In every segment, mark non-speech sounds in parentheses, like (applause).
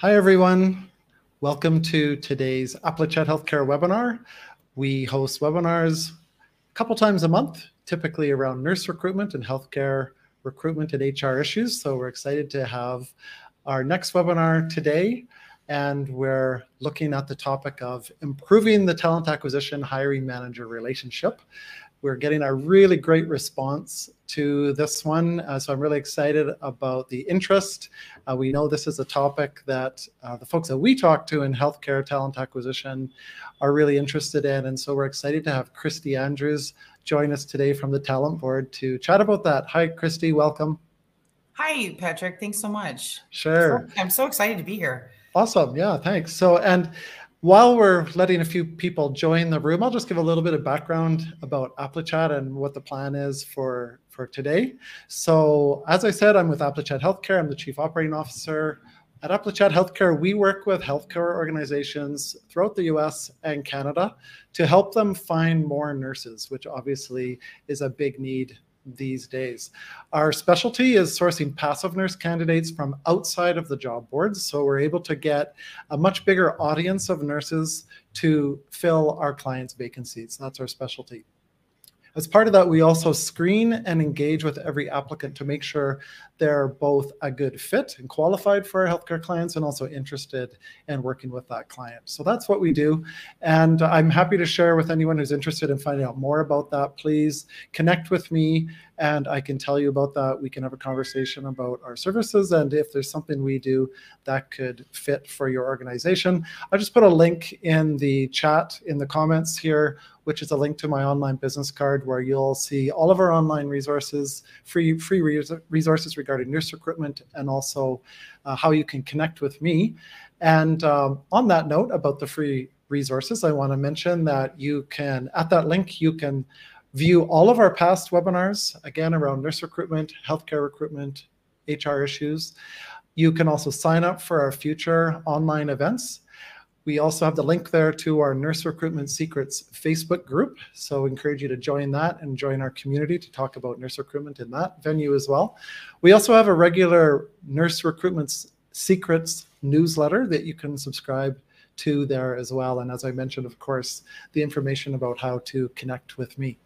Hi, everyone. Welcome to today's Applichat Healthcare webinar. We host webinars a couple times a month, typically around nurse recruitment and healthcare recruitment and HR issues. So we're excited to have our next webinar today. And we're looking at the topic of improving the talent acquisition hiring manager relationship. We're getting a really great response to this one. Uh, so I'm really excited about the interest. Uh, we know this is a topic that uh, the folks that we talk to in healthcare talent acquisition are really interested in. And so we're excited to have Christy Andrews join us today from the Talent Board to chat about that. Hi, Christy, welcome. Hi, Patrick. Thanks so much. Sure. I'm so excited to be here. Awesome. Yeah, thanks. So, and while we're letting a few people join the room, I'll just give a little bit of background about Applichat and what the plan is for, for today. So as I said, I'm with Applichat Healthcare. I'm the Chief Operating Officer. At Applichat Healthcare, we work with healthcare organizations throughout the US and Canada to help them find more nurses, which obviously is a big need these days. Our specialty is sourcing passive nurse candidates from outside of the job boards. So we're able to get a much bigger audience of nurses to fill our clients' vacancies. That's our specialty. As part of that, we also screen and engage with every applicant to make sure they're both a good fit and qualified for our healthcare clients and also interested in working with that client. So that's what we do. And I'm happy to share with anyone who's interested in finding out more about that. Please connect with me and I can tell you about that. We can have a conversation about our services and if there's something we do that could fit for your organization. I just put a link in the chat in the comments here which is a link to my online business card where you'll see all of our online resources, free free resources regarding nurse recruitment, and also uh, how you can connect with me. And um, on that note about the free resources, I want to mention that you can, at that link, you can view all of our past webinars, again, around nurse recruitment, healthcare recruitment, HR issues. You can also sign up for our future online events. We also have the link there to our Nurse Recruitment Secrets Facebook group. So encourage you to join that and join our community to talk about nurse recruitment in that venue as well. We also have a regular Nurse Recruitment Secrets newsletter that you can subscribe to there as well. And as I mentioned, of course, the information about how to connect with me.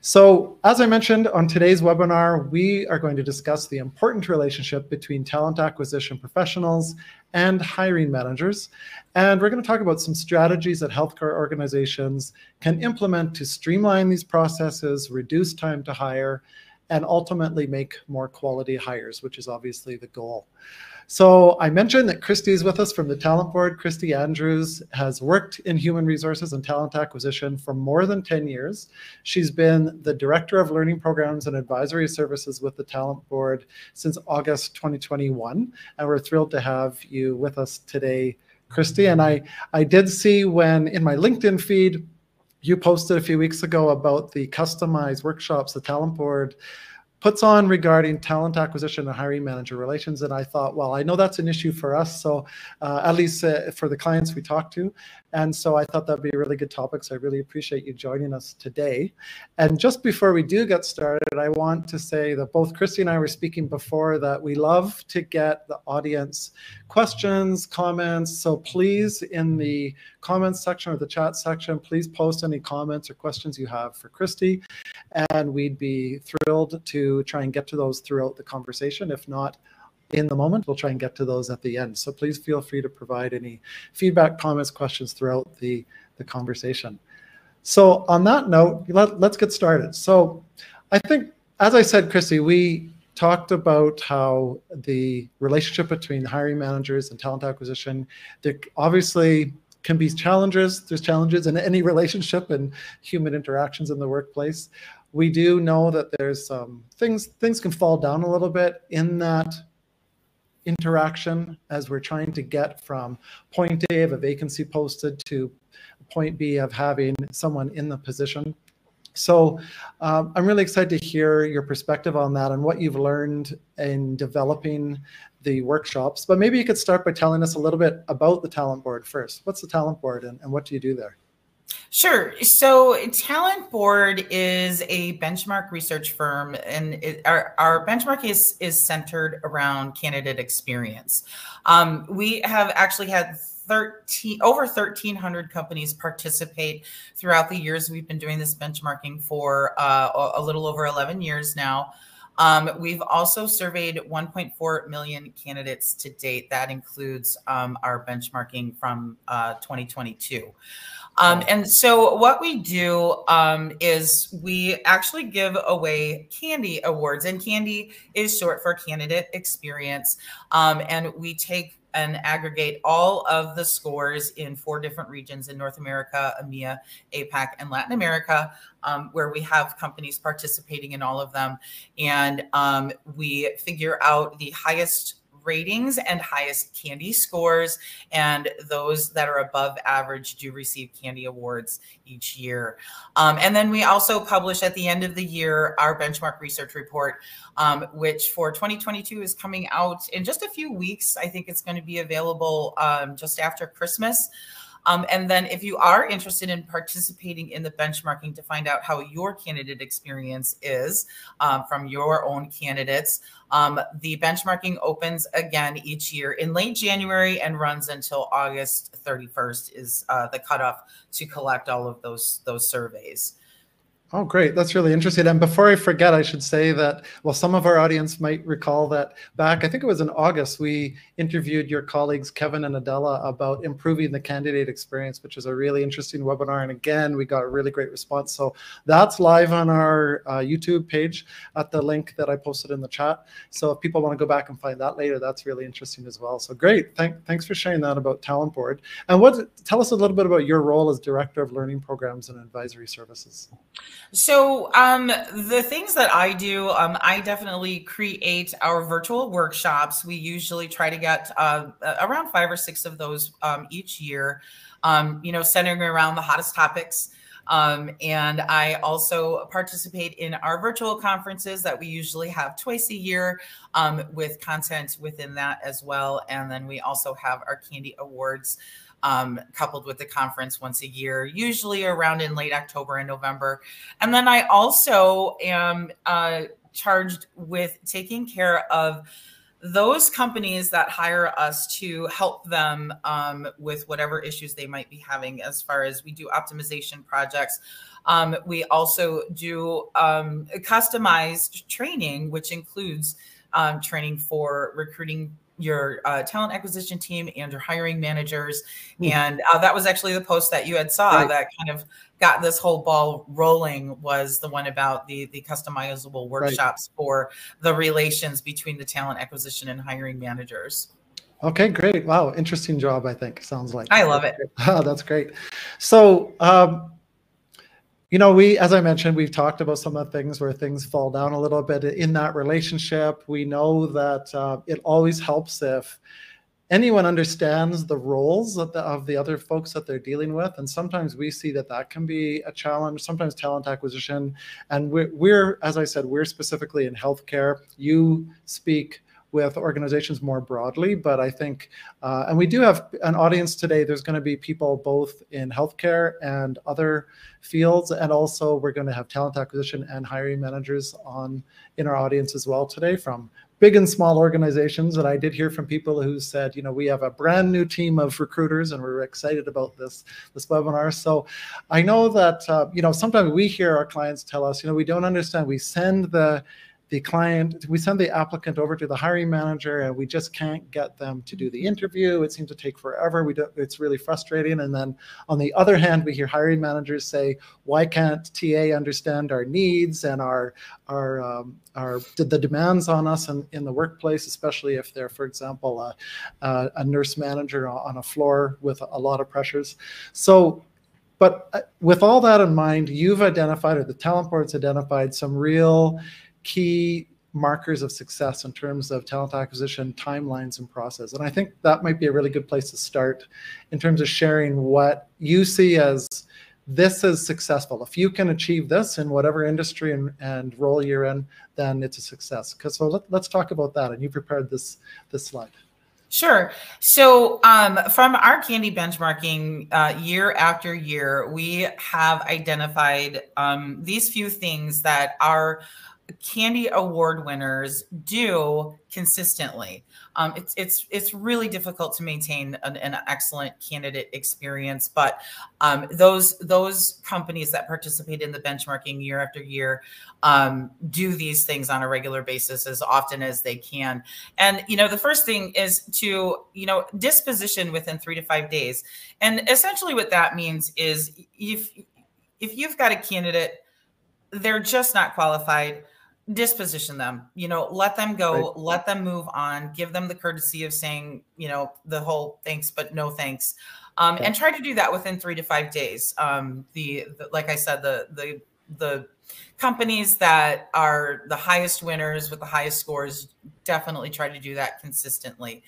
So as I mentioned on today's webinar, we are going to discuss the important relationship between talent acquisition professionals and hiring managers. And we're going to talk about some strategies that healthcare organizations can implement to streamline these processes, reduce time to hire, and ultimately make more quality hires, which is obviously the goal. So I mentioned that Christy is with us from the Talent Board. Christy Andrews has worked in human resources and talent acquisition for more than 10 years. She's been the Director of Learning Programs and Advisory Services with the Talent Board since August 2021. And we're thrilled to have you with us today, Christy. And I, I did see when in my LinkedIn feed, you posted a few weeks ago about the customized workshops the Talent Board puts on regarding talent acquisition and hiring manager relations. And I thought, well, I know that's an issue for us, so uh, at least uh, for the clients we talk to. And so I thought that'd be a really good topic. So I really appreciate you joining us today. And just before we do get started, I want to say that both Christy and I were speaking before that we love to get the audience questions, comments. So please, in the comments section or the chat section, please post any comments or questions you have for Christy. And we'd be thrilled to try and get to those throughout the conversation. If not, in the moment, we'll try and get to those at the end. So please feel free to provide any feedback, comments, questions throughout the, the conversation. So on that note, let, let's get started. So I think, as I said, Christy, we talked about how the relationship between hiring managers and talent acquisition, there obviously can be challenges. There's challenges in any relationship and human interactions in the workplace we do know that there's um, things things can fall down a little bit in that interaction as we're trying to get from point A of a vacancy posted to point B of having someone in the position. So um, I'm really excited to hear your perspective on that and what you've learned in developing the workshops. But maybe you could start by telling us a little bit about the Talent Board first. What's the Talent Board and, and what do you do there? Sure. So, Talent Board is a benchmark research firm, and it, our, our benchmark is is centered around candidate experience. Um, we have actually had 13 over 1300 companies participate throughout the years we've been doing this benchmarking for uh, a little over 11 years now um, we've also surveyed 1.4 million candidates to date. That includes um, our benchmarking from uh, 2022. Um, and so, what we do um, is we actually give away CandE awards, and CandE is short for Candidate Experience. Um, and we take and aggregate all of the scores in four different regions in North America, EMEA, APAC, and Latin America, um, where we have companies participating in all of them. And um, we figure out the highest ratings and highest CandE scores. And those that are above average do receive CandE awards each year. Um, and then we also publish at the end of the year our benchmark research report, um, which for 2022 is coming out in just a few weeks. I think it's going to be available um, just after Christmas. Um, and then if you are interested in participating in the benchmarking to find out how your candidate experience is um, from your own candidates, um, the benchmarking opens again each year in late January and runs until August 31st is uh, the cutoff to collect all of those those surveys. Oh, great. That's really interesting. And before I forget, I should say that, well, some of our audience might recall that back, I think it was in August, we interviewed your colleagues, Kevin and Adela, about improving the candidate experience, which is a really interesting webinar. And again, we got a really great response. So that's live on our uh, YouTube page at the link that I posted in the chat. So if people want to go back and find that later, that's really interesting as well. So great. Thank, thanks for sharing that about Talent Board. And what tell us a little bit about your role as Director of Learning Programs and Advisory Services. So, um, the things that I do, um, I definitely create our virtual workshops. We usually try to get uh, around five or six of those um, each year, um, you know, centering around the hottest topics. Um, and I also participate in our virtual conferences that we usually have twice a year um, with content within that as well. And then we also have our CandE Awards um, coupled with the conference once a year, usually around in late October and November. And then I also am uh, charged with taking care of those companies that hire us to help them um, with whatever issues they might be having as far as we do optimization projects. Um, we also do um, customized training, which includes um, training for recruiting your uh, talent acquisition team and your hiring managers. Mm. And uh, that was actually the post that you had saw right. that kind of got this whole ball rolling was the one about the the customizable workshops right. for the relations between the talent acquisition and hiring managers. Okay, great. Wow, interesting job. I think sounds like I love it. Oh, (laughs) that's great. So, um, you know, we, as I mentioned, we've talked about some of the things where things fall down a little bit in that relationship. We know that uh, it always helps if anyone understands the roles of the, of the other folks that they're dealing with. And sometimes we see that that can be a challenge, sometimes talent acquisition. And we're, we're as I said, we're specifically in healthcare. You speak with organizations more broadly. But I think, uh, and we do have an audience today. There's going to be people both in healthcare and other fields, and also we're going to have talent acquisition and hiring managers on in our audience as well today from big and small organizations. And I did hear from people who said, you know, we have a brand new team of recruiters, and we're excited about this this webinar. So I know that uh, you know sometimes we hear our clients tell us, you know, we don't understand. We send the the client, we send the applicant over to the hiring manager and we just can't get them to do the interview. It seems to take forever. We don't, it's really frustrating. And then on the other hand, we hear hiring managers say, why can't TA understand our needs and our, our, um, our the demands on us in, in the workplace, especially if they're, for example, a, a, nurse manager on a floor with a lot of pressures. So but uh, with all that in mind, you've identified, or the talent board's identified, some real key markers of success in terms of talent acquisition timelines and process. And I think that might be a really good place to start in terms of sharing what you see as this is successful. If you can achieve this in whatever industry and, and role you're in, then it's a success. Because so let, us talk about that. And you prepared this this slide. Sure. So, um, from our CandE benchmarking uh, year after year, we have identified um, these few things that our CandE award winners do consistently. Um, it's it's it's really difficult to maintain an, an excellent candidate experience, but um, those those companies that participate in the benchmarking year after year um, do these things on a regular basis as often as they can. And you know, the first thing is to you know disposition within three to five days, and essentially what that means is if if you've got a candidate, they're just not qualified disposition them you know let them go right. let them move on give them the courtesy of saying you know the whole thanks but no thanks. Um, and try to do that within three to five days. Um, the, the like i said the the the companies that are the highest winners with the highest scores definitely try to do that consistently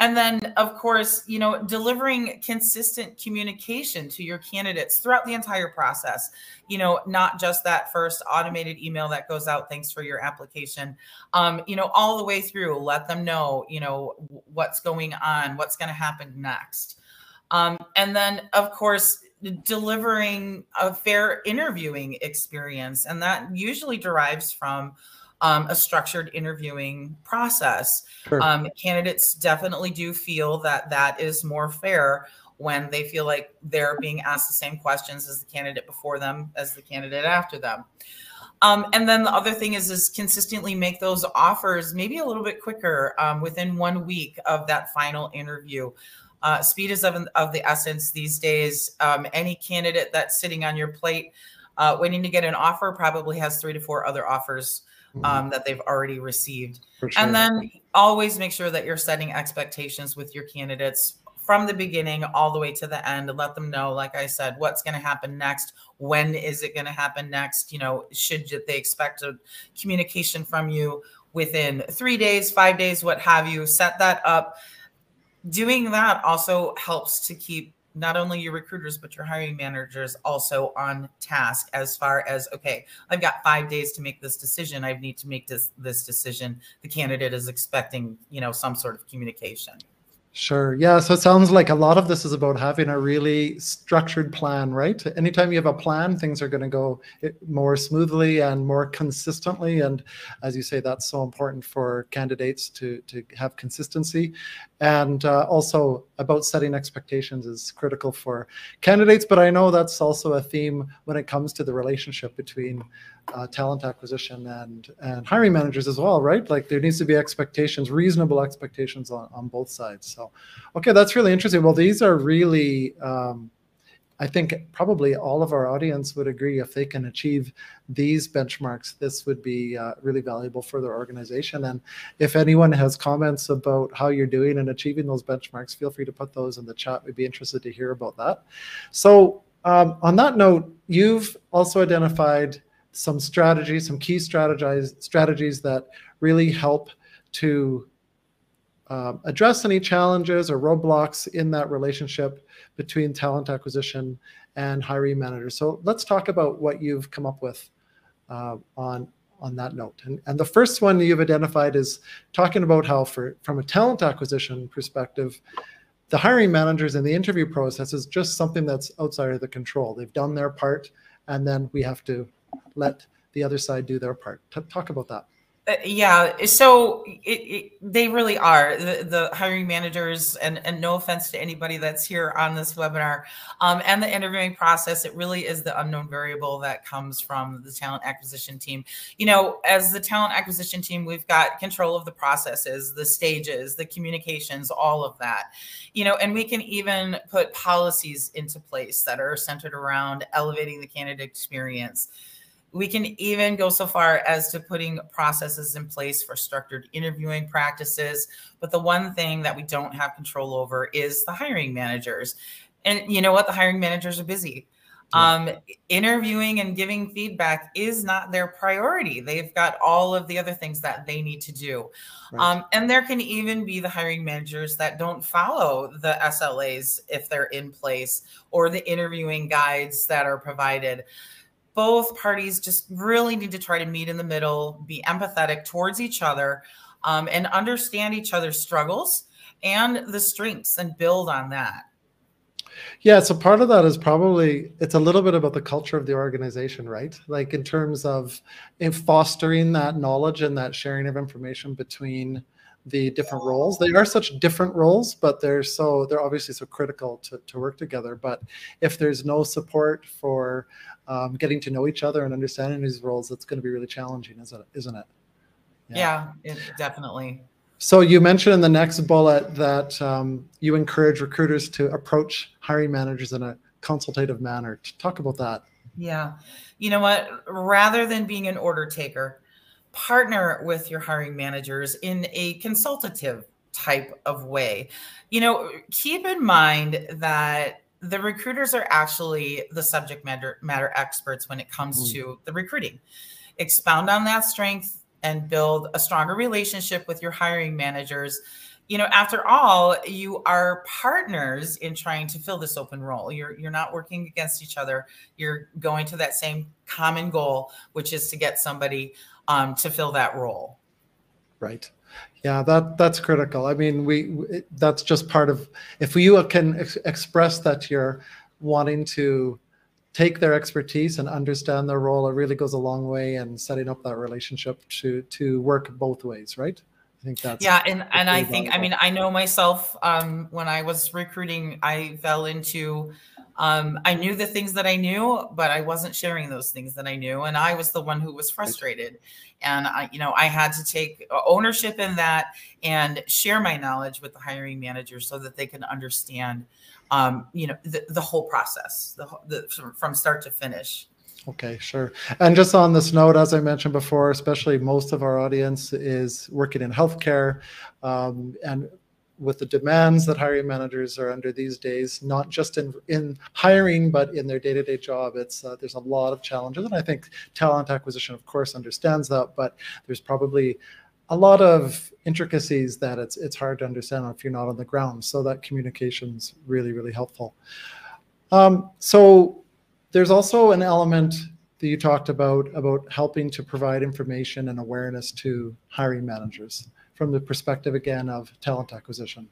and then, of course, you know, delivering consistent communication to your candidates throughout the entire process. You know, not just that first automated email that goes out, thanks for your application. Um, you know, all the way through, let them know, you know, what's going on, what's going to happen next. Um, and then, of course, delivering a fair interviewing experience. And that usually derives from um, a structured interviewing process. Sure. Um, candidates definitely do feel that that is more fair when they feel like they're being asked the same questions as the candidate before them as the candidate after them. Um, and then the other thing is is consistently make those offers maybe a little bit quicker um, within one week of that final interview. Uh, speed is of, of the essence these days. Um, any candidate that's sitting on your plate uh, waiting to get an offer probably has three to four other offers. Um, that they've already received. Sure. And then always make sure that you're setting expectations with your candidates from the beginning all the way to the end and let them know, like I said, what's going to happen next. When is it going to happen next? You know, should they expect a communication from you within three days, five days, what have you? Set that up. Doing that also helps to keep not only your recruiters but your hiring managers also on task as far as okay i've got five days to make this decision i need to make this this decision the candidate is expecting you know some sort of communication Sure. Yeah. So it sounds like a lot of this is about having a really structured plan, right? Anytime you have a plan, things are going to go eh, more smoothly and more consistently. And as you say, that's so important for candidates to, to have consistency. And uh, also about setting expectations is critical for candidates. But I know that's also a theme when it comes to the relationship between uh, talent acquisition and and hiring managers as well, right? Like there needs to be expectations, reasonable expectations on, on both sides. So, okay, that's really interesting. Well, these are really, um, I think probably all of our audience would agree if they can achieve these benchmarks, this would be uh, really valuable for their organization. And if anyone has comments about how you're doing and achieving those benchmarks, feel free to put those in the chat. We'd be interested to hear about that. So um, on that note, you've also identified some strategies, some key strategies, strategies that really help to uh, address any challenges or roadblocks in that relationship between talent acquisition and hiring managers. So let's talk about what you've come up with uh, on on that note. And, and the first one you've identified is talking about how for from a talent acquisition perspective, the hiring managers and the interview process is just something that's outside of the control. They've done their part, and then we have to let the other side do their part. T- talk about that. Uh, yeah, so it, it, they really are the, the, hiring managers, and, and no offense to anybody that's here on this webinar, um, and the interviewing process. It really is the unknown variable that comes from the talent acquisition team. You know, as the talent acquisition team, we've got control of the processes, the stages, the communications, all of that. You know, and we can even put policies into place that are centered around elevating the candidate experience we can even go so far as to putting processes in place for structured interviewing practices. But the one thing that we don't have control over is the hiring managers. And you know what? The hiring managers are busy. Yeah. Um, interviewing and giving feedback is not their priority. They've got all of the other things that they need to do. Right. Um, and there can even be the hiring managers that don't follow the SLAs if they're in place or the interviewing guides that are provided both parties just really need to try to meet in the middle, be empathetic towards each other, um, and understand each other's struggles and the strengths and build on that. Yeah, so part of that is probably it's a little bit about the culture of the organization, right? Like in terms of in fostering that knowledge and that sharing of information between the different roles. They are such different roles, but they're so they're obviously so critical to, to work together. But if there's no support for um, getting to know each other and understanding these roles, it's going to be really challenging, isn't it? Isn't it? Yeah, yeah it, definitely. So you mentioned in the next bullet that um, you encourage recruiters to approach hiring managers in a consultative manner. To Talk about that. Yeah, you know what? Rather than being an order taker, partner with your hiring managers in a consultative type of way. You know, keep in mind that the recruiters are actually the subject matter matter experts when it comes mm. to the recruiting. Expound on that strength and build a stronger relationship with your hiring managers. You know, after all, you are partners in trying to fill this open role. You're you're not working against each other. You're going to that same common goal, which is to get somebody um, to fill that role. Right. Yeah, that that's critical. I mean, we that's just part of if you can ex express that you're wanting to take their expertise and understand their role, it really goes a long way in setting up that relationship to to work both ways, right? I think that's yeah, and and I think. I mean I know myself um, when I was recruiting, I fell into um, I knew the things that I knew, but I wasn't sharing those things that I knew, and I was the one who was frustrated. And I, you know, I had to take ownership in that and share my knowledge with the hiring manager so that they can understand, um, you know, the, the whole process, the, the from start to finish. Okay, sure. And just on this note, as I mentioned before, especially most of our audience is working in healthcare, um, and with the demands that hiring managers are under these days, not just in in hiring but in their day-to-day job. It's uh, there's a lot of challenges, and I think talent acquisition, of course, understands that. But there's probably a lot of intricacies that it's it's hard to understand if you're not on the ground. So that communication's really really helpful. Um, so there's also an element that you talked about about helping to provide information and awareness to hiring managers from the perspective again of talent acquisition?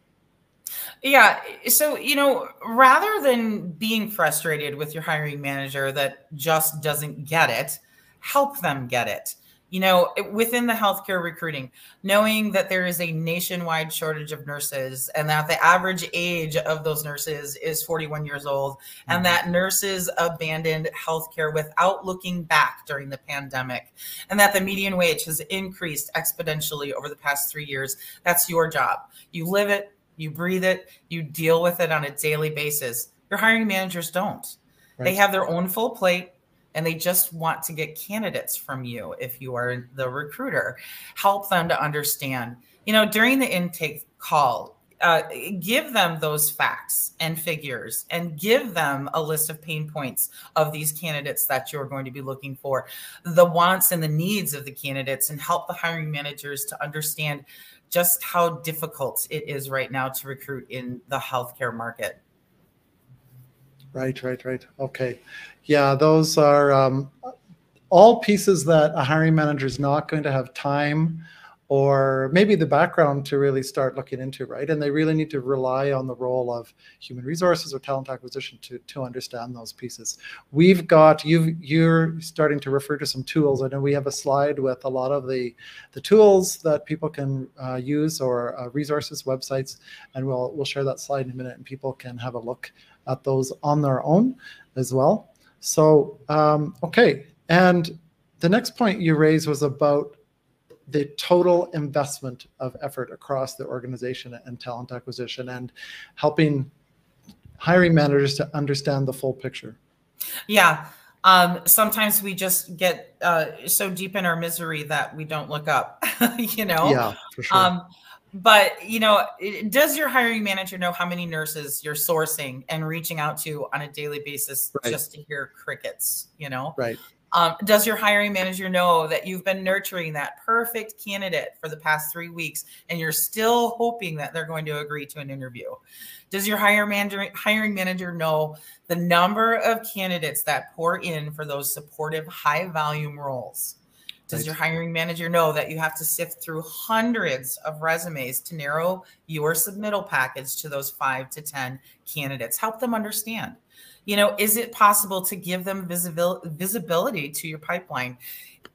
Yeah. So, you know, rather than being frustrated with your hiring manager that just doesn't get it, help them get it you know, within the healthcare recruiting, knowing that there is a nationwide shortage of nurses and that the average age of those nurses is 41 years old, and mm-hmm. that nurses abandoned healthcare without looking back during the pandemic, and that the median wage has increased exponentially over the past three years, that's your job. You live it, you breathe it, you deal with it on a daily basis. Your hiring managers don't. Right. They have their own full plate and they just want to get candidates from you if you are the recruiter. Help them to understand. You know, during the intake call, uh, give them those facts and figures and give them a list of pain points of these candidates that you're going to be looking for, the wants and the needs of the candidates, and help the hiring managers to understand just how difficult it is right now to recruit in the healthcare market. Right, right, right. Okay. Yeah, those are um, all pieces that a hiring manager is not going to have time or maybe the background to really start looking into, right? And they really need to rely on the role of human resources or talent acquisition to, to understand those pieces. We've got, you you're starting to refer to some tools. I know we have a slide with a lot of the, the tools that people can uh, use or uh, resources, websites, and we'll, we'll share that slide in a minute and people can have a look at those on their own as well. So, um, okay. And the next point you raised was about the total investment of effort across the organization and talent acquisition and helping hiring managers to understand the full picture. Yeah. Um, sometimes we just get uh, so deep in our misery that we don't look up, (laughs) you know? Yeah, for sure. Um, but you know does your hiring manager know how many nurses you're sourcing and reaching out to on a daily basis right. just to hear crickets you know? Right. Um, does your hiring manager know that you've been nurturing that perfect candidate for the past three weeks and you're still hoping that they're going to agree to an interview? Does your hiring manager hiring manager know the number of candidates that pour in for those supportive high volume roles Does right. your hiring manager know that you have to sift through hundreds of resumes to narrow your submittal package to those five to 10 candidates? Help them understand. You know, is it possible to give them visibil- visibility to your pipeline?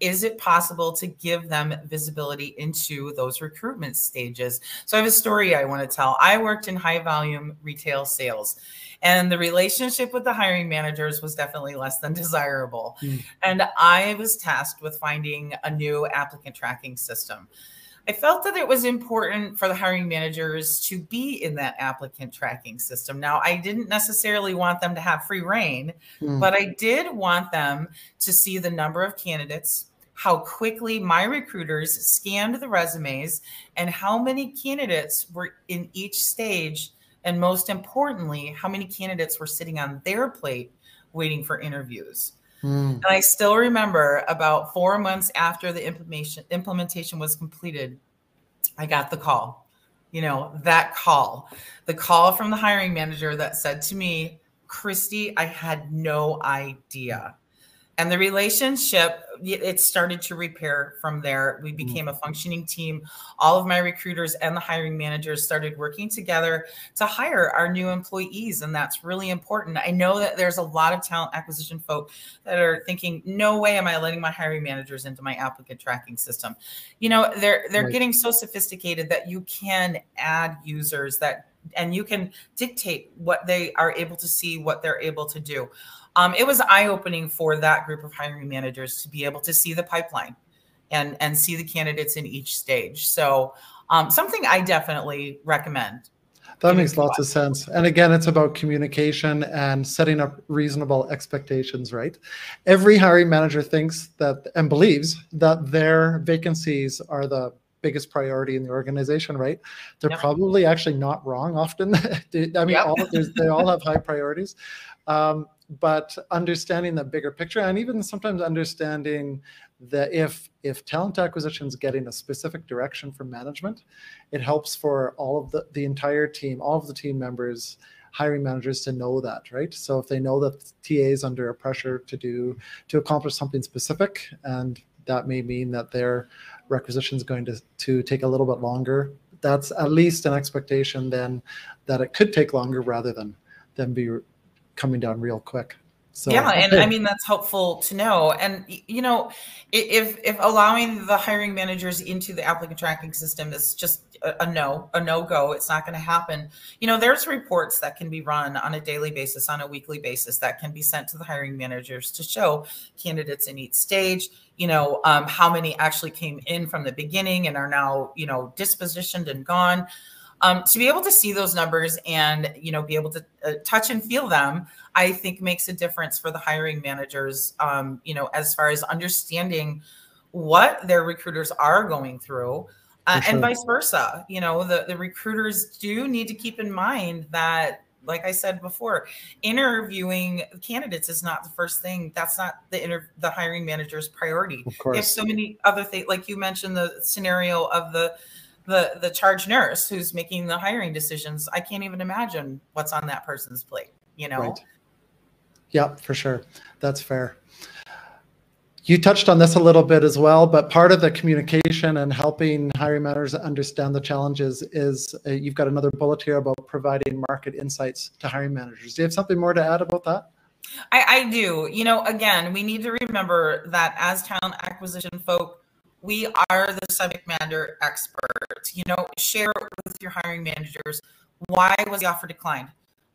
Is it possible to give them visibility into those recruitment stages? So I have a story I want to tell. I worked in high volume retail sales and the relationship with the hiring managers was definitely less than (laughs) desirable. Mm. And I was tasked with finding a new applicant tracking system. I felt that it was important for the hiring managers to be in that applicant tracking system. Now, I didn't necessarily want them to have free reign, mm. but I did want them to see the number of candidates, how quickly my recruiters scanned the resumes, and how many candidates were in each stage and most importantly, how many candidates were sitting on their plate waiting for interviews. Mm. And I still remember about four months after the implementation implementation was completed, I got the call. You know, that call, the call from the hiring manager that said to me, Christy, I had no idea and the relationship it started to repair from there. We mm. became a functioning team. All of my recruiters and the hiring managers started working together to hire our new employees and that's really important. I know that there's a lot of talent acquisition folk that are thinking no way am i letting my hiring managers into my applicant tracking system. You know they're they're right. getting so sophisticated that you can add users that and you can dictate what they are able to see what they're able to do um, it was eye opening for that group of hiring managers to be able to see the pipeline and and see the candidates in each stage. So um, something I definitely recommend. That makes lots of sense. And again, it's about communication and setting up reasonable expectations, right? Every hiring manager thinks that and believes that their vacancies are the biggest priority in the organization, right? They're yep. probably actually not wrong often. (laughs) I mean, yep. all, they all have high priorities. Um, but understanding the bigger picture and even sometimes understanding that if if talent acquisition is getting a specific direction from management it helps for all of the the entire team all of the team members hiring managers to know that right? So if they know that ta is under a pressure to do to accomplish something specific and that may mean that their requisition is going to to take a little bit longer that's at least an expectation then that it could take longer rather than than be coming down real quick. So, yeah, and I mean that's helpful to know. And you know, if if allowing the hiring managers into the applicant tracking system is just a, a no, a no go, it's not going to happen. You know, there's reports that can be run on a daily basis, on a weekly basis, that can be sent to the hiring managers to show candidates in each stage. You know, um, how many actually came in from the beginning and are now you know dispositioned and gone um, to be able to see those numbers and you know be able to uh, touch and feel them i think makes a difference for the hiring managers um, you know as far as understanding what their recruiters are going through uh, sure. and vice versa you know the, the recruiters do need to keep in mind that like I said before, interviewing candidates is not the first thing. That's not the inter- the hiring manager's priority. Of course. If so many other things, like you mentioned, the scenario of the the the charge nurse who's making the hiring decisions i can't even imagine what's on that person's plate you know? Right. yeah for sure. That's fair. You touched on this a little bit as well but part of the communication and helping hiring managers understand the challenges is uh, you've got another bullet here about providing market insights to hiring managers. Do you have something more to add about that? I, I do. You know, again, we need to remember that as talent acquisition folk, we are the subject matter experts. You know, share with your hiring managers why was the offer declined?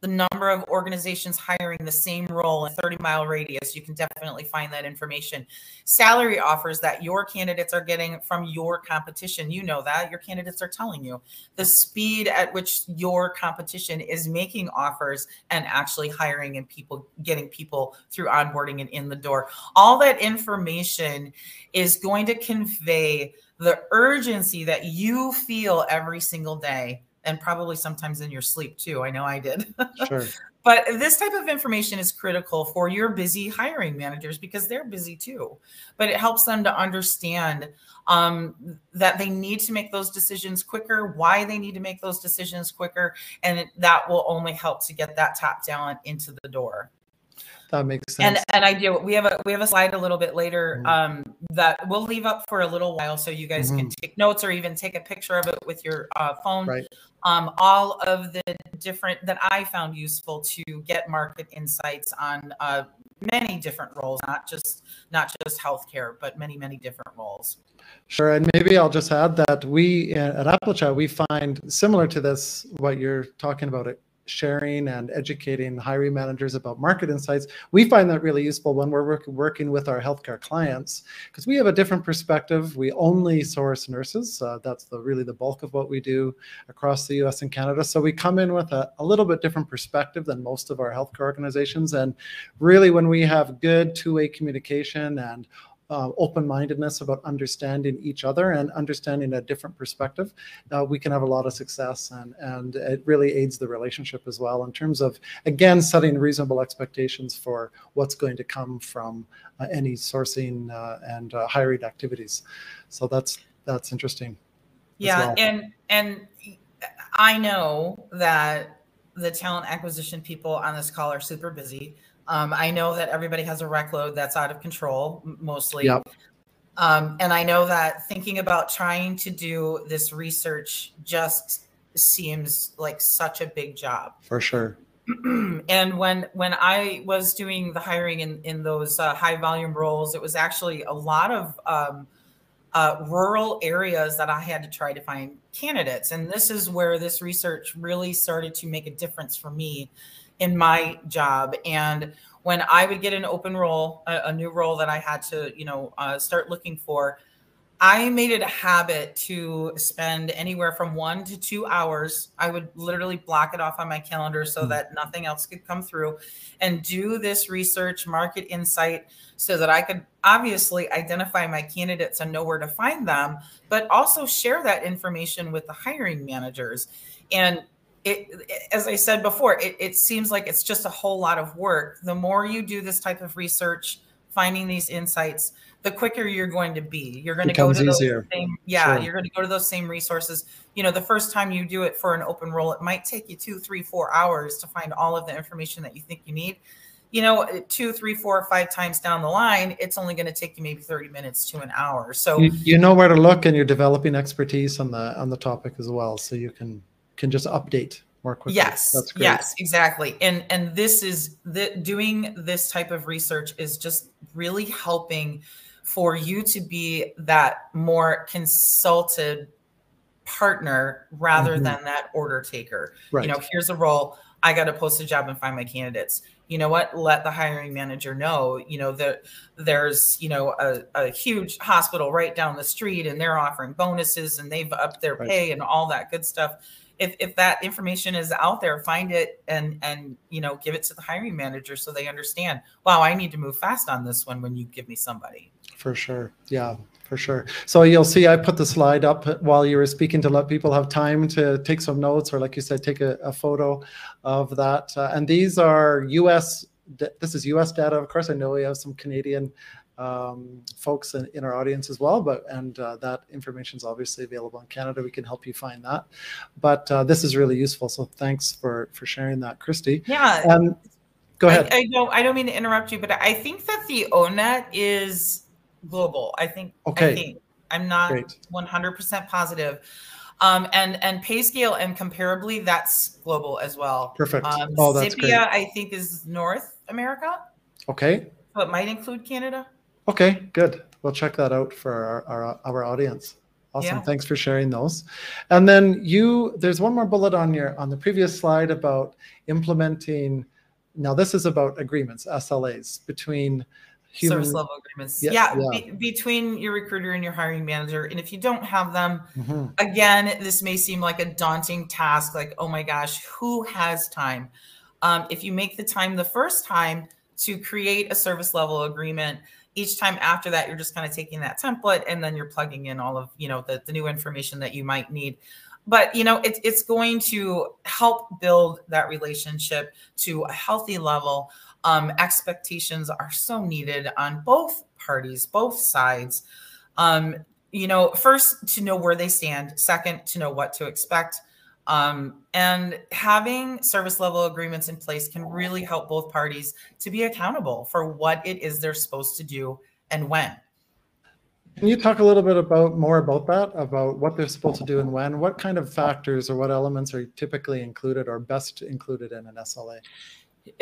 The number of organizations hiring the same role in 30 mile radius you can definitely find that information. Salary offers that your candidates are getting from your competition. You know that your candidates are telling you. The speed at which your competition is making offers and actually hiring and people getting people through onboarding and in the door. All that information is going to convey the urgency that you feel every single day and probably sometimes in your sleep too. I know I did. Sure. (laughs) but this type of information is critical for your busy hiring managers because they're busy too. But it helps them to understand um, that they need to make those decisions quicker, why they need to make those decisions quicker, and that will only help to get that top talent into the door. That makes sense. And and I do. We have a we have a slide a little bit later mm-hmm. um, that we'll leave up for a little while so you guys mm-hmm. can take notes or even take a picture of it with your uh, phone. Right. Um, all of the different that I found useful to get market insights on uh, many different roles, not just not just healthcare, but many many different roles. Sure, and maybe I'll just add that we at Applichat we find similar to this what you're talking about it sharing and educating hiring managers about market insights. We find that really useful when we're work, working with our healthcare clients because we have a different perspective. We only source nurses. Uh, that's the really the bulk of what we do across the US and Canada. So we come in with a, a little bit different perspective than most of our healthcare organizations. And really when we have good two-way communication and uh, open-mindedness about understanding each other and understanding a different perspective, uh, we can have a lot of success and, and it really aids the relationship as well in terms of, again, setting reasonable expectations for what's going to come from uh, any sourcing uh, and uh, hiring activities. So that's, that's interesting. Yeah. Well. And, and I know that the talent acquisition people on this call are super busy. Um, I know that everybody has a rec load that's out of control mostly. Yep. Um, and I know that thinking about trying to do this research just seems like such a big job. For sure. (clears throat) and when when I was doing the hiring in in those uh, high volume roles, it was actually a lot of um, uh, rural areas that I had to try to find candidates. And this is where this research really started to make a difference for me in my job. And when I would get an open role, a, a new role that I had to, you know, uh, start looking for, I made it a habit to spend anywhere from one to two hours. I would literally block it off on my calendar so mm. that nothing else could come through and do this research, market insight, so that I could obviously identify my candidates and know where to find them, but also share that information with the hiring managers. And it, as I said before, it, it seems like it's just a whole lot of work. The more you do this type of research, finding these insights, the quicker you're going to be. You're going to go to those easier. same, yeah, sure. you're going to go to those same resources. You know, the first time you do it for an open role, it might take you two, three, four hours to find all of the information that you think you need. You know, two, three, four, five times down the line, it's only going to take you maybe 30 minutes to an hour. So you, you know where to look and you're developing expertise on the on the topic as well. So you can can just update more quickly. Yes, yes, exactly. And and this is the doing this type of research is just really helping for you to be that more consulted partner rather mm-hmm. than that order taker. Right. You know, here's a role. I got to post a job and find my candidates. You know what? Let the hiring manager know. You know that there's you know a, a huge hospital right down the street, and they're offering bonuses, and they've upped their right. pay and all that good stuff if, if that information is out there find it and and you know give it to the hiring manager so they understand wow i need to move fast on this one when you give me somebody. For sure. Yeah for sure. So you'll see i put the slide up while you were speaking to let people have time to take some notes or like you said take a, a photo of that. Uh, and these are us this is us data. Of course i know we have some canadian um, folks in, in, our audience as well. But and uh, that information is obviously available in Canada. We can help you find that. But uh, this is really useful. So thanks for for sharing that, Christy. Yeah. Um, go ahead. I, I, don't I don't mean to interrupt you, but I think that the ONET is global. I think. Okay. I think, I'm not 100% positive. Um, and and PayScale and comparably, that's global as well. Perfect. Um, oh, that's Zippia, great. I think, is North America. Okay. So it might include Canada. Okay, good. We'll check that out for our, our, our audience. Awesome. Yeah. Thanks for sharing those. And then you, there's one more bullet on your on the previous slide about implementing. Now this is about agreements, SLAs between human service level agreements. Yeah, yeah, yeah. Be, between your recruiter and your hiring manager. And if you don't have them, mm-hmm. again, this may seem like a daunting task. Like, oh my gosh, who has time? Um, if you make the time the first time to create a service level agreement, each time after that you're just kind of taking that template and then you're plugging in all of you know the, the new information that you might need. But you know it, it's going to help build that relationship to a healthy level. Um, expectations are so needed on both parties both sides. Um, you know first to know where they stand. Second to know what to expect Um, and having service level agreements in place can really help both parties to be accountable for what it is they're supposed to do and when. Can you talk a little bit about more about that, about what they're supposed to do and when? What kind of factors or what elements are typically included or best included in an SLA?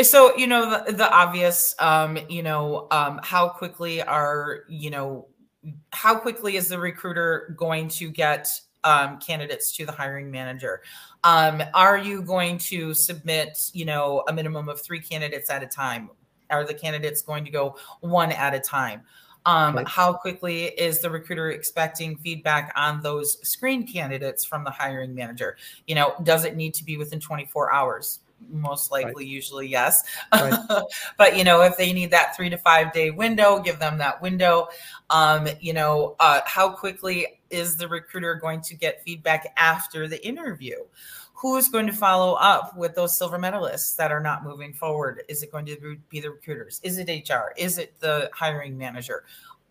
So, you know, the, the obvious, um, you know, um, how quickly are, you know, how quickly is the recruiter going to get um, candidates to the hiring manager? Um, are you going to submit, you know, a minimum of three candidates at a time? Are the candidates going to go one at a time? Um, right. How quickly is the recruiter expecting feedback on those screen candidates from the hiring manager? You know, does it need to be within 24 hours? most likely right. usually yes right. (laughs) but you know if they need that three to five day window give them that window um, you know uh, how quickly is the recruiter going to get feedback after the interview? Who's going to follow up with those silver medalists that are not moving forward? Is it going to be the recruiters? Is it hr is it the hiring manager?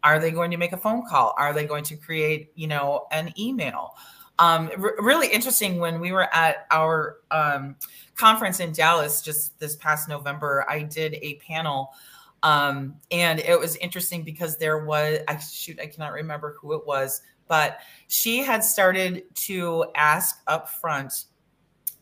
Are they going to make a phone call? Are they going to create you know an email? Um, really interesting when we were at our um, conference in Dallas just this past November, I did a panel. Um, and it was interesting because there was, I shoot, I cannot remember who it was, but she had started to ask up front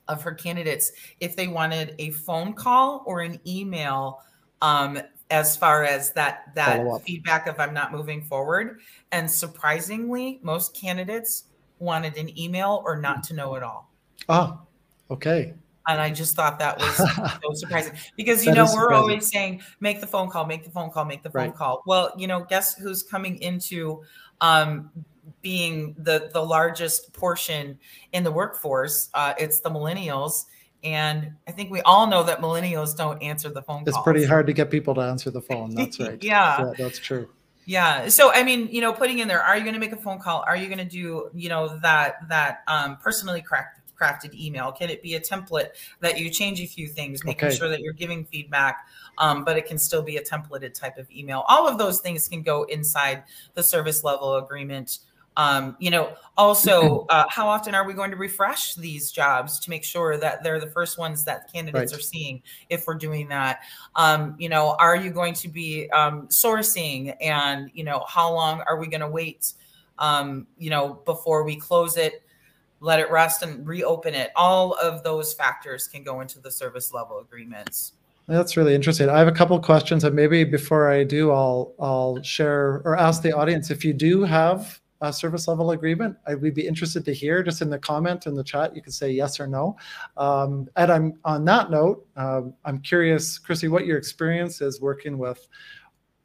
of her candidates if they wanted a phone call or an email um, as far as that that feedback of I'm not moving forward. And surprisingly, most candidates wanted an email or not to know at all. Oh, okay. And I just thought that was (laughs) so surprising because you that know we're surprising. always saying make the phone call, make the phone call, make the phone right. call. Well, you know, guess who's coming into um, being the the largest portion in the workforce? Uh, it's the millennials. And I think we all know that millennials don't answer the phone. It's calls. pretty hard to get people to answer the phone. That's (laughs) right. yeah. yeah, that's true. Yeah. So I mean, you know, putting in there, are you going to make a phone call? Are you going to do, you know, that that um, personally crafted crafted email? Can it be a template that you change a few things, making okay. sure that you're giving feedback, um, but it can still be a templated type of email? All of those things can go inside the service level agreement um, you know, also, (clears throat) uh, how often are we going to refresh these jobs to make sure that they're the first ones that candidates right. are seeing if we're doing that? Um, you know, are you going to be um, sourcing and, you know, how long are we going to wait, um, you know, before we close it, let it rest and reopen it? All of those factors can go into the service level agreements. That's really interesting. I have a couple questions, and maybe before I do, I'll I'll share or ask the audience if you do have uh, service level agreement, I would be interested to hear just in the comment in the chat. You can say yes or no. Um, and I'm on that note, um, I'm curious, Chrissy, what your experience is working with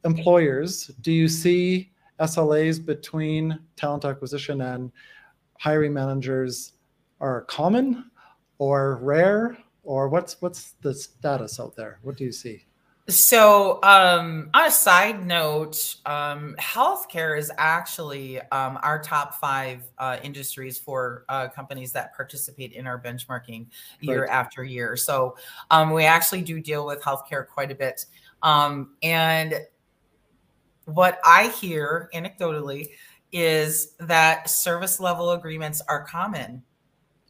employers. Do you see SLAs between talent acquisition and hiring managers are common or rare, or what's what's the status out there? What do you see? So, um, on a side note, um, healthcare is actually um, our top five uh, industries for uh, companies that participate in our benchmarking year right. after year. So, um, we actually do deal with healthcare quite a bit. Um, and what I hear anecdotally is that service level agreements are common.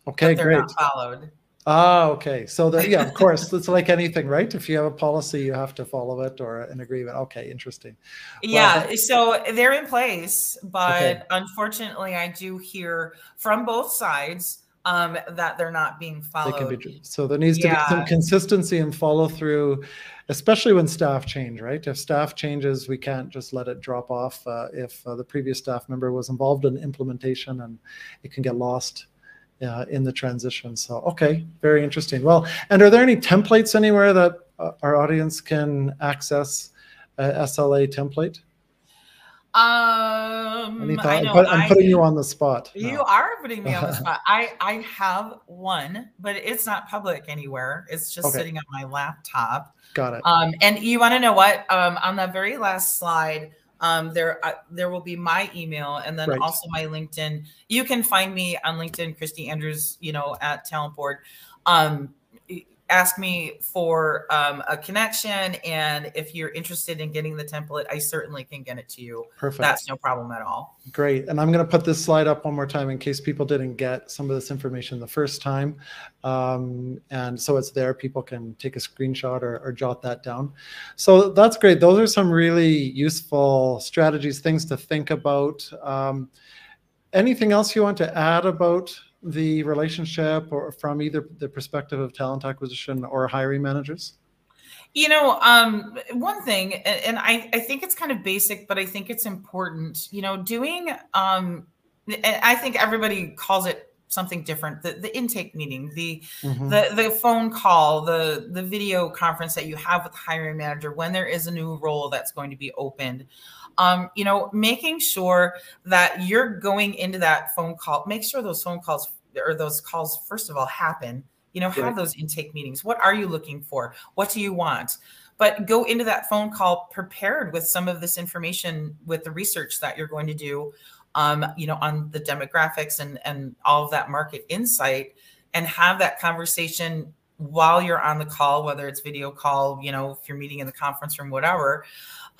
Okay, they're great. Not followed. Ah, okay. So that yeah, of course, it's like anything, right? If you have a policy, you have to follow it or an agreement. Okay, interesting. Yeah, so they're in place, but okay. unfortunately, I do hear from both sides um, that they're not being followed. Be, so there needs to yeah. be some consistency and follow through, especially when staff change, right? If staff changes, we can't just let it drop off. Uh, if uh, the previous staff member was involved in implementation, and it can get lost uh, in the transition. So, okay, very interesting. Well, and are there any templates anywhere that uh, our audience can access a SLA template? Um, I know, I'm I, putting you on the spot. You no. are putting me on the (laughs) spot. I I have one, but it's not public anywhere. It's just okay. sitting on my laptop. Got it. Um, and you want to know what? Um, on the very last slide, um, there uh, there will be my email and then right. also my linkedin you can find me on linkedin christy andrews you know at talent board um, ask me for um, a connection. And if you're interested in getting the template, I certainly can get it to you. Perfect. That's no problem at all. Great. And I'm going to put this slide up one more time in case people didn't get some of this information the first time. Um, and so it's there. People can take a screenshot or, or jot that down. So that's great. Those are some really useful strategies, things to think about. Um, anything else you want to add about the relationship or from either the perspective of talent acquisition or hiring managers? You know, um, one thing, and I, I think it's kind of basic, but I think it's important, you know, doing, um, I think everybody calls it something different the, the intake meeting the mm-hmm. the the phone call the the video conference that you have with the hiring manager when there is a new role that's going to be opened um, you know making sure that you're going into that phone call make sure those phone calls or those calls first of all happen. You know have right. those intake meetings. What are you looking for? What do you want? But go into that phone call prepared with some of this information with the research that you're going to do um, you know on the demographics and and all of that market insight and have that conversation while you're on the call whether it's video call you know if you're meeting in the conference room whatever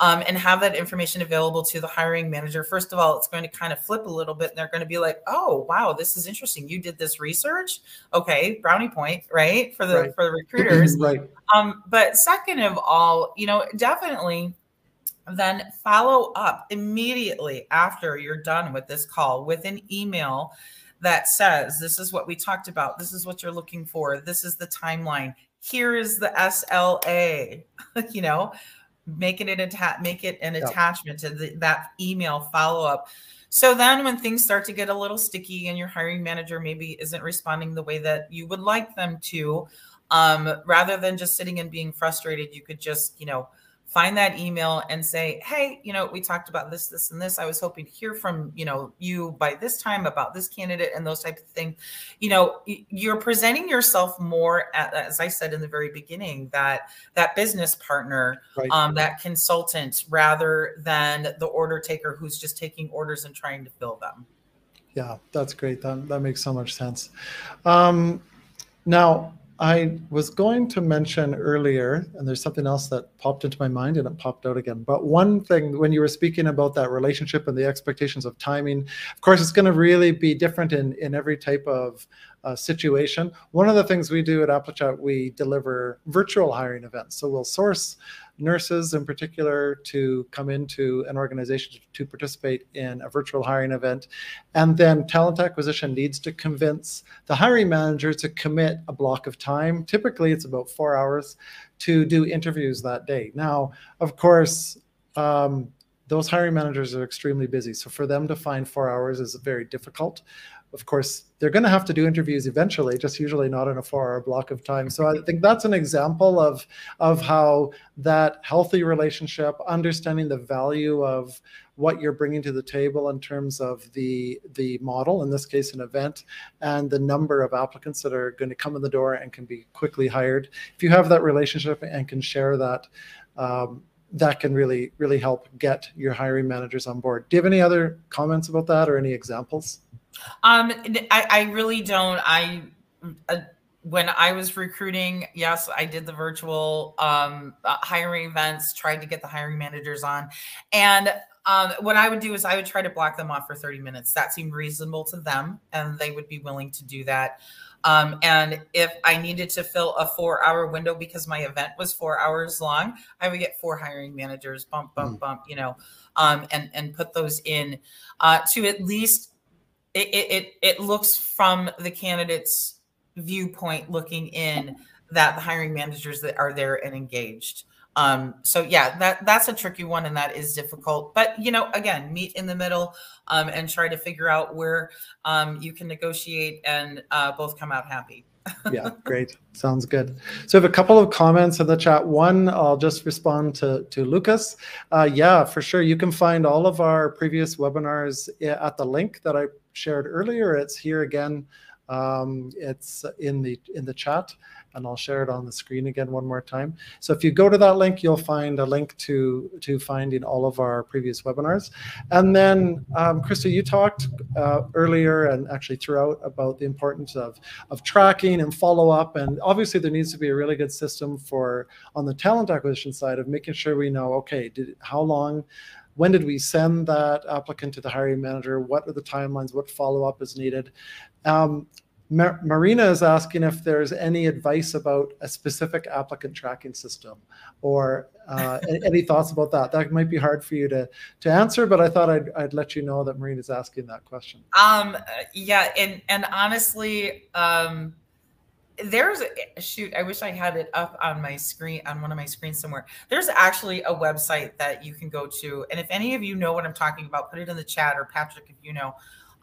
um, and have that information available to the hiring manager. First of all, it's going to kind of flip a little bit, and they're going to be like, "Oh, wow, this is interesting. You did this research, okay? Brownie point, right, for the right. for the recruiters, (laughs) right? Um, but second of all, you know, definitely." Then follow up immediately after you're done with this call with an email that says, This is what we talked about. This is what you're looking for. This is the timeline. Here is the SLA. (laughs) you know, making it attach make it an yep. attachment to the, that email follow-up so then when things start to get a little sticky and your hiring manager maybe isn't responding the way that you would like them to um, rather than just sitting and being frustrated you could just you know find that email and say, hey, you know, we talked about this, this, and this. I was hoping to hear from, you know, you by this time about this candidate and those type of things. You know, you're presenting yourself more, at, as I said in the very beginning, that that business partner, right. um, that consultant, rather than the order taker who's just taking orders and trying to fill them. Yeah, that's great. That, that makes so much sense. Um, now, I was going to mention earlier, and there's something else that popped into my mind and it popped out again. But one thing, when you were speaking about that relationship and the expectations of timing, of course, it's going to really be different in, in every type of uh, situation. One of the things we do at Applichat, we deliver virtual hiring events. So we'll source nurses in particular to come into an organization to participate in a virtual hiring event. And then talent acquisition needs to convince the hiring manager to commit a block of time. Typically, it's about four hours to do interviews that day. Now, of course, um, those hiring managers are extremely busy. So for them to find four hours is very difficult of course, they're going to have to do interviews eventually, just usually not in a four-hour block of time. So I think that's an example of of how that healthy relationship, understanding the value of what you're bringing to the table in terms of the the model, in this case, an event, and the number of applicants that are going to come in the door and can be quickly hired. If you have that relationship and can share that. Um, that can really really help get your hiring managers on board. Do you have any other comments about that or any examples? Um, I, I really don't. I uh, when I was recruiting, yes, I did the virtual um, uh, hiring events, tried to get the hiring managers on, and um, what I would do is I would try to block them off for 30 minutes. That seemed reasonable to them, and they would be willing to do that. Um, and if I needed to fill a four hour window because my event was four hours long, I would get four hiring managers, bump, bump, mm. bump, you know, um, and, and put those in uh, to at least it, it, it looks from the candidate's viewpoint looking in that the hiring managers that are there and engaged. Um, so yeah, that that's a tricky one and that is difficult. But you know, again, meet in the middle um, and try to figure out where um, you can negotiate and uh, both come out happy. (laughs) yeah, great. Sounds good. So I have a couple of comments in the chat. One, I'll just respond to, to Lucas. Uh, yeah, for sure. You can find all of our previous webinars at the link that I shared earlier. It's here again. Um, it's in the in the chat, and I'll share it on the screen again one more time. So if you go to that link, you'll find a link to, to finding all of our previous webinars. And then, um, Krista, you talked uh, earlier and actually throughout about the importance of, of tracking and follow up. And obviously there needs to be a really good system for on the talent acquisition side of making sure we know, okay, did, how long when did we send that applicant to the hiring manager? What are the timelines? What follow up is needed? Um, Mar Marina is asking if there's any advice about a specific applicant tracking system or uh, any thoughts about that. That might be hard for you to to answer, but I thought I'd, I'd let you know that Marina's asking that question. Um, yeah, and and honestly, um, there's a shoot i wish i had it up on my screen on one of my screens somewhere there's actually a website that you can go to and if any of you know what i'm talking about put it in the chat or patrick if you know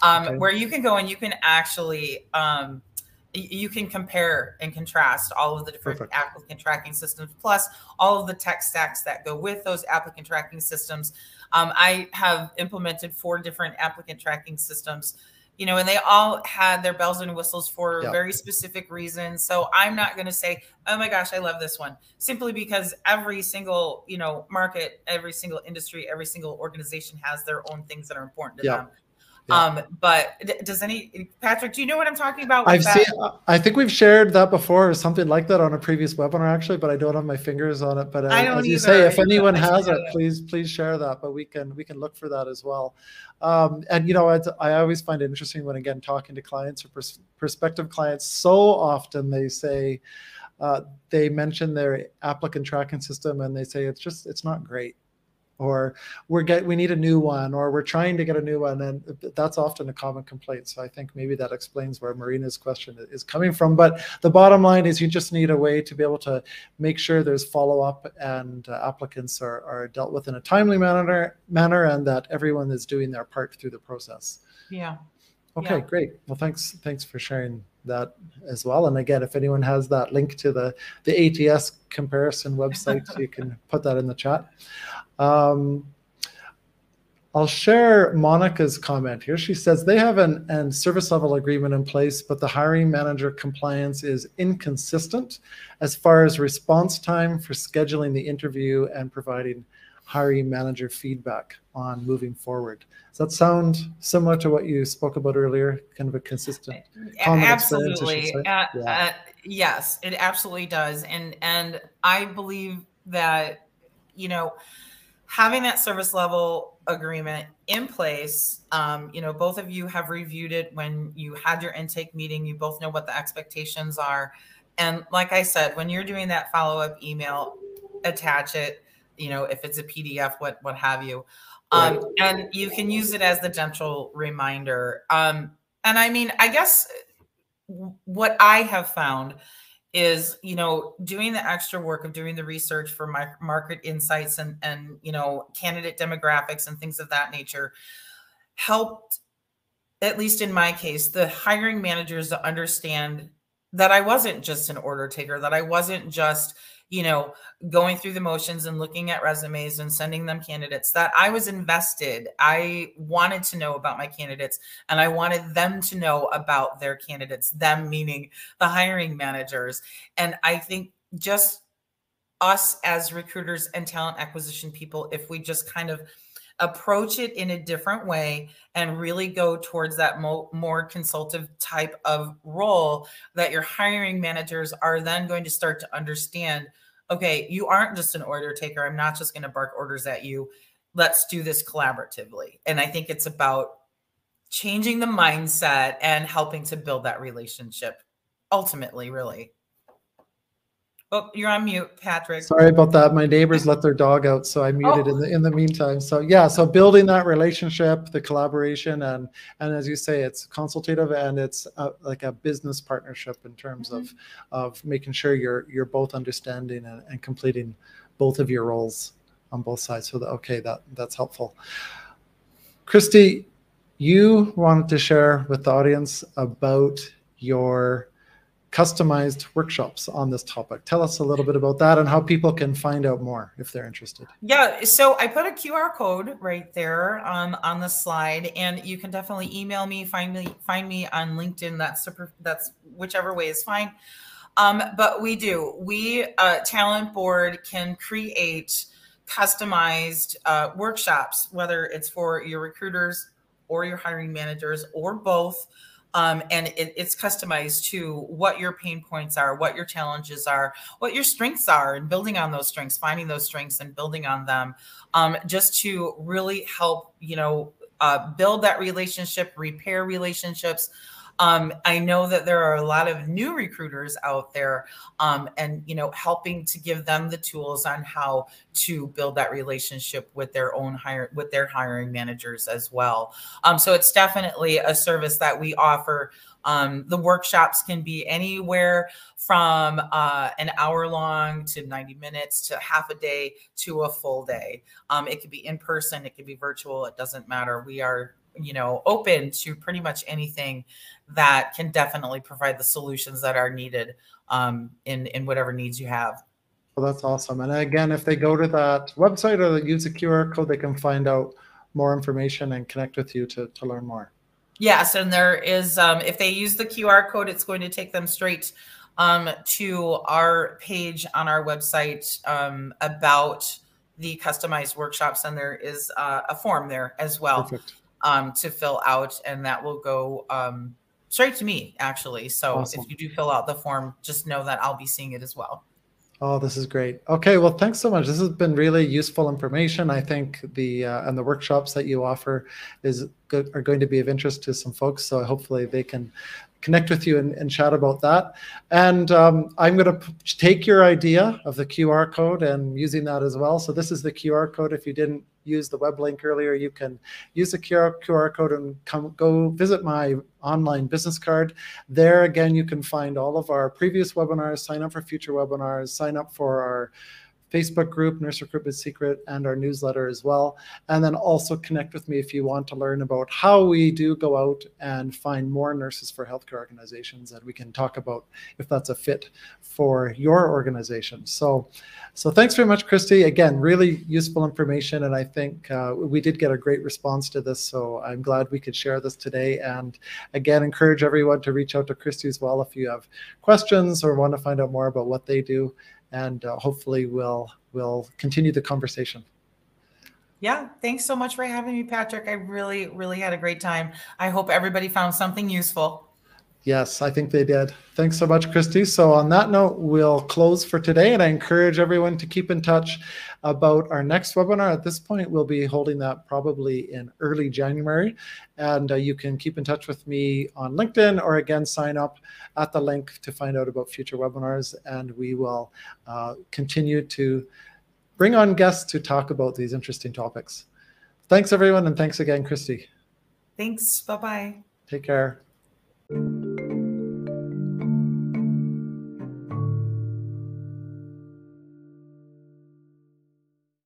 um, okay. where you can go and you can actually um, you can compare and contrast all of the different Perfect. applicant tracking systems plus all of the tech stacks that go with those applicant tracking systems um, i have implemented four different applicant tracking systems you know, and they all had their bells and whistles for yep. very specific reasons. So I'm not going to say, oh my gosh, I love this one, simply because every single, you know, market, every single industry, every single organization has their own things that are important to yep. them. Yeah. Um, but does any Patrick, do you know what I'm talking about? I've that? seen. I think we've shared that before, or something like that, on a previous webinar, actually. But I don't have my fingers on it. But uh, as you say, if anyone has it, please please share that. But we can we can look for that as well. Um, and you know, I always find it interesting when again talking to clients or pers prospective clients. So often they say uh, they mention their applicant tracking system, and they say it's just it's not great or we're get we need a new one or we're trying to get a new one and that's often a common complaint. So i think maybe that explains where marina's question is coming from. But the bottom line is you just need a way to be able to make sure there's follow-up and uh, applicants are, are dealt with in a timely manner manner and that everyone is doing their part through the process. Yeah. Okay yeah. great. Well thanks thanks for sharing that as well. And again, if anyone has that link to the, the ATS comparison website, you can (laughs) put that in the chat. Um, I'll share Monica's comment here. She says they have an, an service level agreement in place, but the hiring manager compliance is inconsistent as far as response time for scheduling the interview and providing hiring manager feedback on moving forward. Does that sound similar to what you spoke about earlier? Kind of a consistent, absolutely. Uh, yeah. uh, yes, it absolutely does, and and I believe that you know having that service level agreement in place um, you know both of you have reviewed it when you had your intake meeting you both know what the expectations are and like i said when you're doing that follow-up email attach it you know if it's a pdf what what have you um, right. and you can use it as the gentle reminder um, and i mean i guess what i have found is you know doing the extra work of doing the research for my market insights and and you know candidate demographics and things of that nature helped at least in my case the hiring managers to understand that I wasn't just an order taker that I wasn't just you know, going through the motions and looking at resumes and sending them candidates that I was invested. I wanted to know about my candidates and I wanted them to know about their candidates, them meaning the hiring managers. And I think just us as recruiters and talent acquisition people, if we just kind of approach it in a different way and really go towards that mo- more consultative type of role that your hiring managers are then going to start to understand okay you aren't just an order taker i'm not just going to bark orders at you. Let's do this collaboratively. And i think it's about changing the mindset and helping to build that relationship ultimately really Oh, you're on mute, Patrick. Sorry about that. My neighbors let their dog out, so I muted oh. in the in the meantime. So yeah, so building that relationship, the collaboration, and and as you say, it's consultative and it's a, like a business partnership in terms mm -hmm. of mm-hmm. of making sure you're you're both understanding and, and completing both of your roles on both sides. So that okay, that that's helpful. Christy, you wanted to share with the audience about your customized workshops on this topic. Tell us a little bit about that and how people can find out more if they're interested. Yeah, so I put a QR code right there um, on the slide, and you can definitely email me, find me, find me on LinkedIn. That's super. That's whichever way is fine. Um, but we do. We uh, talent board can create customized uh, workshops, whether it's for your recruiters or your hiring managers or both. Um, and it, it's customized to what your pain points are, what your challenges are, what your strengths are, and building on those strengths, finding those strengths and building on them, um, just to really help you know uh, build that relationship, repair relationships, um, I know that there are a lot of new recruiters out there, um, and you know, helping to give them the tools on how to build that relationship with their own hire with their hiring managers as well. Um, so it's definitely a service that we offer. Um, the workshops can be anywhere from uh, an hour long to 90 minutes to half a day to a full day. Um, it could be in person, it could be virtual, it doesn't matter. We are you know open to pretty much anything that can definitely provide the solutions that are needed um, in in whatever needs you have. Well that's awesome. And again if they go to that website or they use a qr code they can find out more information and connect with you to, to learn more. Yes and there is um, if they use the qr code it's going to take them straight um, to our page on our website um, about the customized workshops and there is uh, a form there as well. Perfect um, to fill out, and that will go um, straight to me actually. So awesome. if you do fill out the form, just know that I'll be seeing it as well. Oh, this is great. Okay, well, thanks so much. This has been really useful information. I think the uh, and the workshops that you offer is good are going to be of interest to some folks. So hopefully they can connect with you and, and chat about that. And um, I'm going to take your idea of the QR code and using that as well. So this is the QR code. If you didn't use the web link earlier, you can use the QR, QR code and come go visit my online business card. There again, you can find all of our previous webinars, sign up for future webinars, sign up for our Facebook group, Nurse Recruitment Secret, and our newsletter as well. And then also connect with me if you want to learn about how we do go out and find more nurses for healthcare organizations. And we can talk about if that's a fit for your organization. So, so thanks very much, Christy. Again, really useful information. And I think uh, we did get a great response to this. So I'm glad we could share this today. And again, encourage everyone to reach out to Christy as well if you have questions or want to find out more about what they do and uh, hopefully we'll we'll continue the conversation. Yeah, thanks so much for having me, Patrick. I really, really had a great time. I hope everybody found something useful. Yes, I think they did. Thanks so much, Christy. So, on that note, we'll close for today. And I encourage everyone to keep in touch about our next webinar. At this point, we'll be holding that probably in early January. And uh, you can keep in touch with me on LinkedIn or again, sign up at the link to find out about future webinars. And we will uh, continue to bring on guests to talk about these interesting topics. Thanks, everyone. And thanks again, Christy. Thanks. Bye bye. Take care.